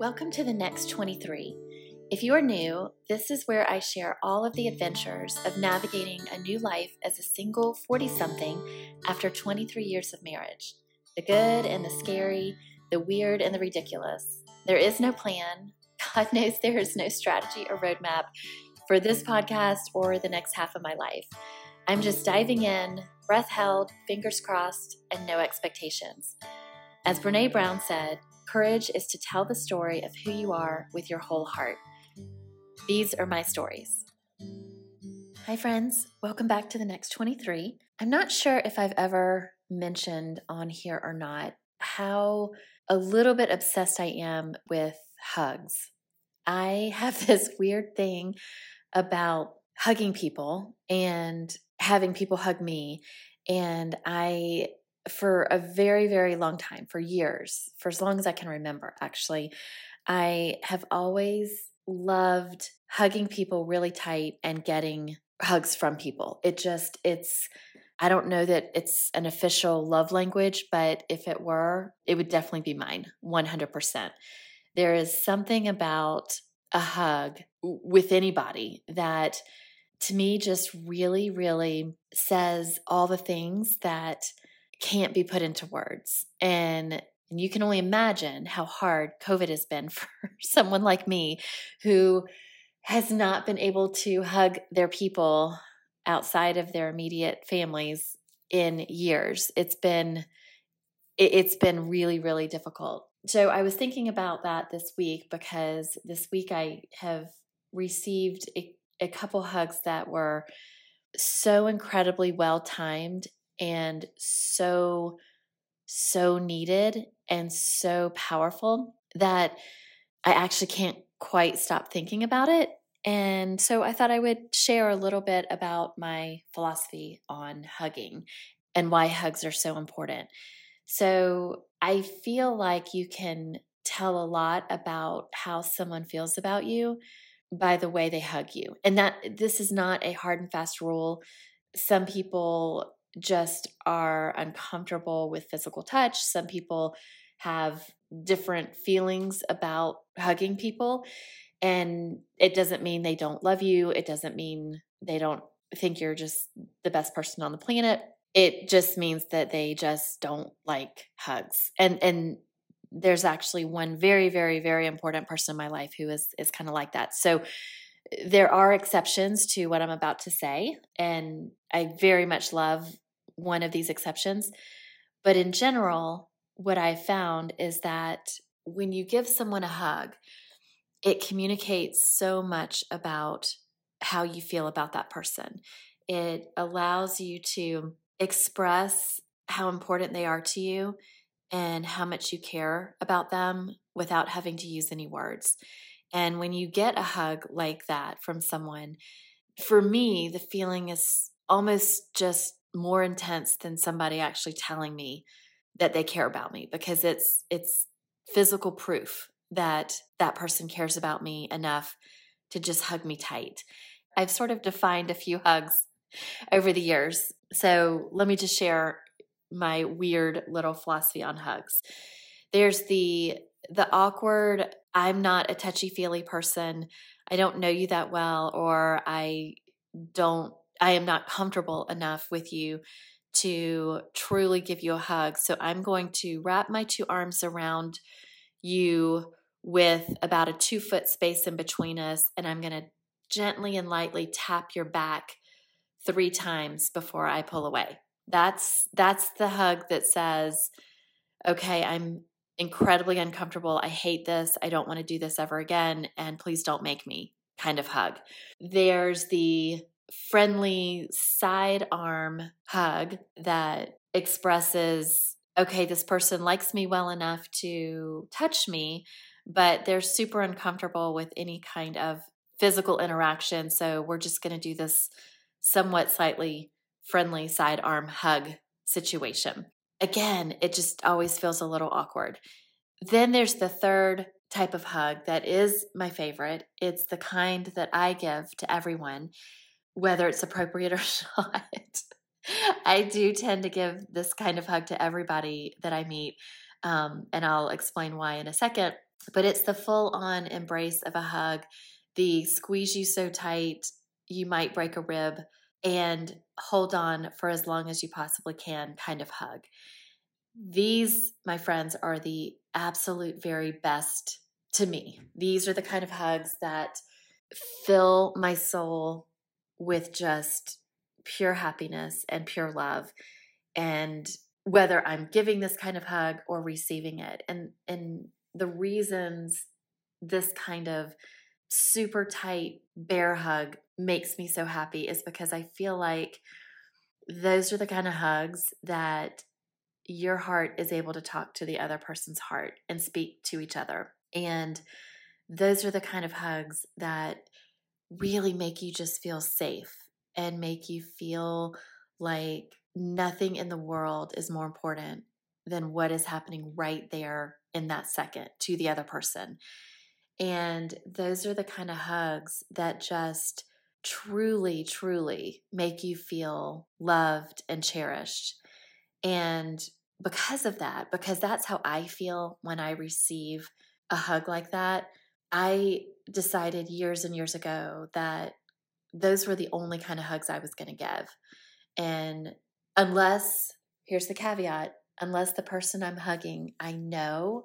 Welcome to the Next 23. If you are new, this is where I share all of the adventures of navigating a new life as a single 40 something after 23 years of marriage. The good and the scary, the weird and the ridiculous. There is no plan. God knows there is no strategy or roadmap for this podcast or the next half of my life. I'm just diving in, breath held, fingers crossed, and no expectations. As Brene Brown said, Courage is to tell the story of who you are with your whole heart. These are my stories. Hi, friends. Welcome back to the next 23. I'm not sure if I've ever mentioned on here or not how a little bit obsessed I am with hugs. I have this weird thing about hugging people and having people hug me. And I for a very, very long time, for years, for as long as I can remember, actually, I have always loved hugging people really tight and getting hugs from people. It just, it's, I don't know that it's an official love language, but if it were, it would definitely be mine, 100%. There is something about a hug with anybody that to me just really, really says all the things that can't be put into words. And and you can only imagine how hard COVID has been for someone like me who has not been able to hug their people outside of their immediate families in years. It's been it's been really really difficult. So I was thinking about that this week because this week I have received a, a couple hugs that were so incredibly well timed and so, so needed and so powerful that I actually can't quite stop thinking about it. And so I thought I would share a little bit about my philosophy on hugging and why hugs are so important. So I feel like you can tell a lot about how someone feels about you by the way they hug you. And that this is not a hard and fast rule. Some people just are uncomfortable with physical touch. Some people have different feelings about hugging people. And it doesn't mean they don't love you. It doesn't mean they don't think you're just the best person on the planet. It just means that they just don't like hugs. And and there's actually one very very very important person in my life who is is kind of like that. So there are exceptions to what I'm about to say, and I very much love one of these exceptions. But in general, what I found is that when you give someone a hug, it communicates so much about how you feel about that person. It allows you to express how important they are to you and how much you care about them without having to use any words. And when you get a hug like that from someone, for me, the feeling is almost just more intense than somebody actually telling me that they care about me because it's it's physical proof that that person cares about me enough to just hug me tight. I've sort of defined a few hugs over the years. So let me just share my weird little philosophy on hugs. There's the the awkward I'm not a touchy-feely person. I don't know you that well or I don't I am not comfortable enough with you to truly give you a hug. So I'm going to wrap my two arms around you with about a two foot space in between us, and I'm going to gently and lightly tap your back three times before I pull away. That's that's the hug that says, "Okay, I'm incredibly uncomfortable. I hate this. I don't want to do this ever again, and please don't make me." kind of hug. There's the friendly sidearm hug that expresses okay, this person likes me well enough to touch me, but they're super uncomfortable with any kind of physical interaction. So we're just going to do this somewhat slightly friendly sidearm hug situation. Again, it just always feels a little awkward. Then there's the third type of hug that is my favorite. It's the kind that I give to everyone whether it's appropriate or not. I do tend to give this kind of hug to everybody that I meet. Um, and I'll explain why in a second. but it's the full on embrace of a hug, the squeeze you so tight you might break a rib and hold on for as long as you possibly can kind of hug. These, my friends, are the absolute very best to me. These are the kind of hugs that fill my soul with just pure happiness and pure love. And whether I'm giving this kind of hug or receiving it. And and the reasons this kind of super tight bear hug makes me so happy is because I feel like those are the kind of hugs that your heart is able to talk to the other person's heart and speak to each other. And those are the kind of hugs that really make you just feel safe and make you feel like nothing in the world is more important than what is happening right there in that second to the other person. And those are the kind of hugs that just truly, truly make you feel loved and cherished. And because of that, because that's how I feel when I receive a hug like that, I decided years and years ago that those were the only kind of hugs I was going to give. And unless, here's the caveat, unless the person I'm hugging, I know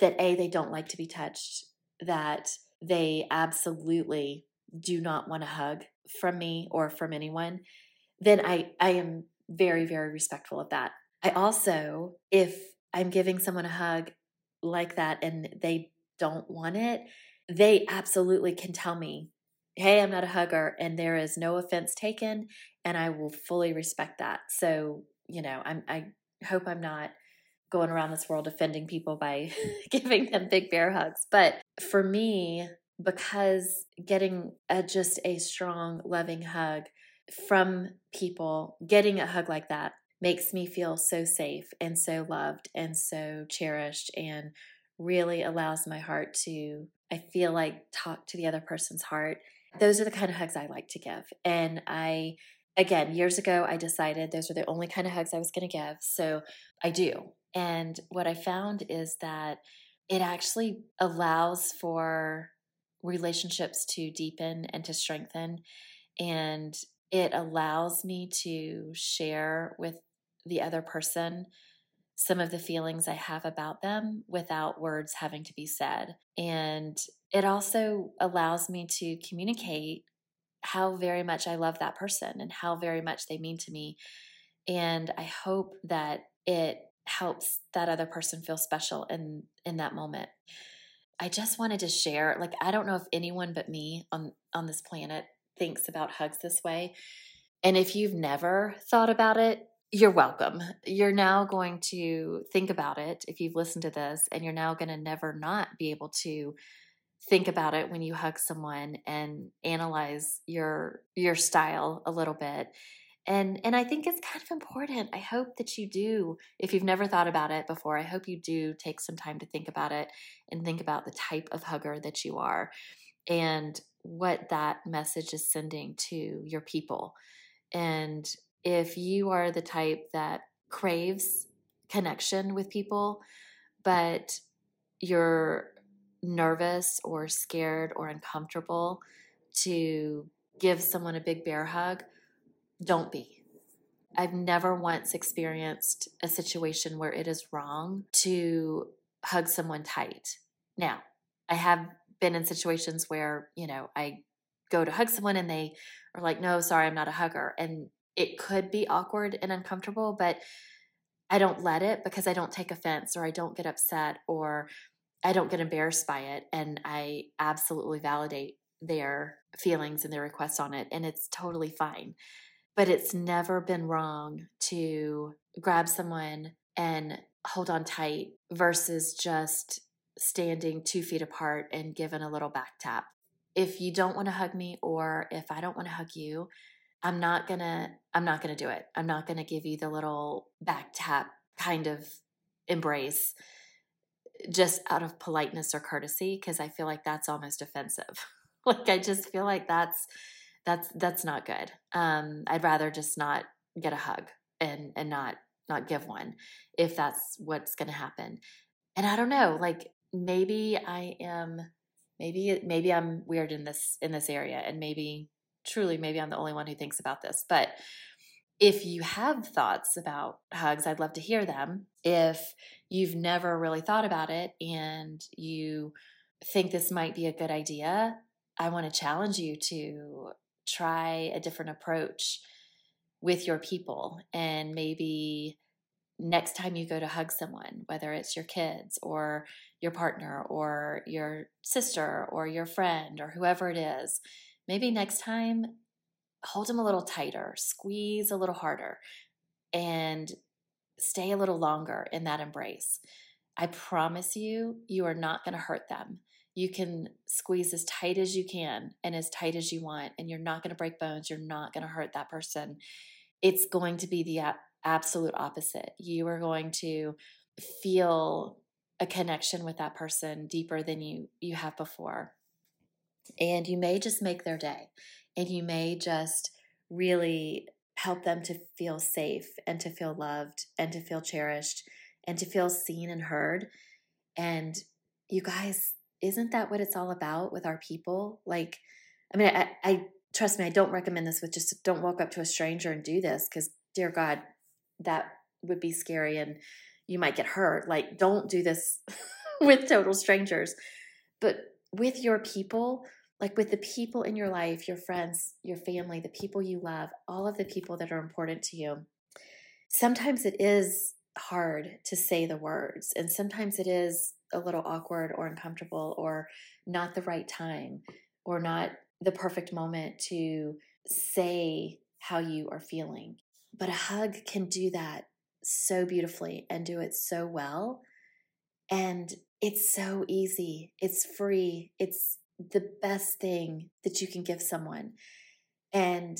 that A, they don't like to be touched, that they absolutely do not want a hug from me or from anyone, then I, I am very, very respectful of that. I also, if I'm giving someone a hug like that and they don't want it, they absolutely can tell me, hey, I'm not a hugger, and there is no offense taken, and I will fully respect that. So, you know, I'm, I hope I'm not going around this world offending people by giving them big bear hugs. But for me, because getting a, just a strong, loving hug from people, getting a hug like that makes me feel so safe and so loved and so cherished and really allows my heart to, I feel like, talk to the other person's heart. Those are the kind of hugs I like to give. And I, again, years ago, I decided those are the only kind of hugs I was going to give. So I do. And what I found is that it actually allows for relationships to deepen and to strengthen. And it allows me to share with the other person some of the feelings I have about them without words having to be said. And it also allows me to communicate how very much I love that person and how very much they mean to me. And I hope that it helps that other person feel special in in that moment. I just wanted to share like I don't know if anyone but me on on this planet thinks about hugs this way. And if you've never thought about it, you're welcome. You're now going to think about it if you've listened to this, and you're now going to never not be able to think about it when you hug someone and analyze your your style a little bit. And and I think it's kind of important. I hope that you do if you've never thought about it before. I hope you do take some time to think about it and think about the type of hugger that you are and what that message is sending to your people. And if you are the type that craves connection with people, but you're nervous or scared or uncomfortable to give someone a big bear hug, don't be. I've never once experienced a situation where it is wrong to hug someone tight. Now, I have been in situations where, you know, I go to hug someone and they are like, no, sorry, I'm not a hugger. And it could be awkward and uncomfortable, but I don't let it because I don't take offense or I don't get upset or I don't get embarrassed by it. And I absolutely validate their feelings and their requests on it. And it's totally fine. But it's never been wrong to grab someone and hold on tight versus just standing two feet apart and giving a little back tap. If you don't want to hug me or if I don't want to hug you, I'm not gonna I'm not gonna do it. I'm not gonna give you the little back tap kind of embrace just out of politeness or courtesy because I feel like that's almost offensive. like I just feel like that's that's that's not good. Um I'd rather just not get a hug and and not not give one if that's what's going to happen. And I don't know, like maybe I am maybe maybe I'm weird in this in this area and maybe truly maybe I'm the only one who thinks about this. But if you have thoughts about hugs, I'd love to hear them. If you've never really thought about it and you think this might be a good idea, I want to challenge you to try a different approach with your people and maybe next time you go to hug someone, whether it's your kids or your partner or your sister or your friend or whoever it is, maybe next time hold them a little tighter, squeeze a little harder, and stay a little longer in that embrace. I promise you, you are not going to hurt them. You can squeeze as tight as you can and as tight as you want, and you're not going to break bones. You're not going to hurt that person. It's going to be the absolute opposite. You are going to feel a connection with that person deeper than you you have before. And you may just make their day. And you may just really help them to feel safe and to feel loved and to feel cherished and to feel seen and heard. And you guys, isn't that what it's all about with our people? Like, I mean, I, I trust me, I don't recommend this with just don't walk up to a stranger and do this because, dear God, that would be scary and you might get hurt. Like, don't do this with total strangers. But with your people, like with the people in your life, your friends, your family, the people you love, all of the people that are important to you, sometimes it is hard to say the words. And sometimes it is a little awkward or uncomfortable or not the right time or not the perfect moment to say how you are feeling. But a hug can do that so beautifully and do it so well. And it's so easy. It's free. It's the best thing that you can give someone. And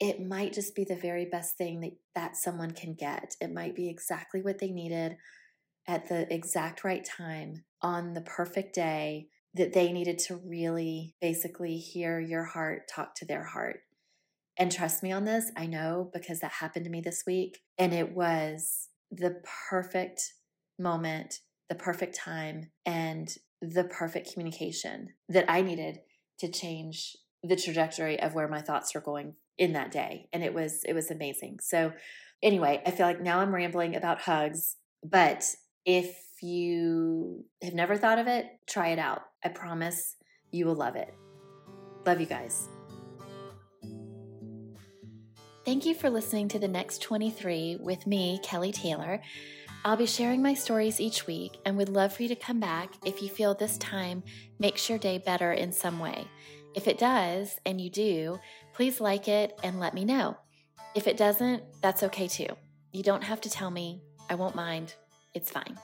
it might just be the very best thing that, that someone can get. It might be exactly what they needed at the exact right time on the perfect day that they needed to really basically hear your heart talk to their heart. And trust me on this, I know because that happened to me this week. And it was the perfect moment, the perfect time, and the perfect communication that I needed to change the trajectory of where my thoughts were going in that day. And it was it was amazing. So anyway, I feel like now I'm rambling about hugs, but if you have never thought of it, try it out. I promise you will love it. Love you guys. Thank you for listening to the next 23 with me, Kelly Taylor. I'll be sharing my stories each week and would love for you to come back if you feel this time makes your day better in some way. If it does, and you do, please like it and let me know. If it doesn't, that's okay too. You don't have to tell me. I won't mind. It's fine.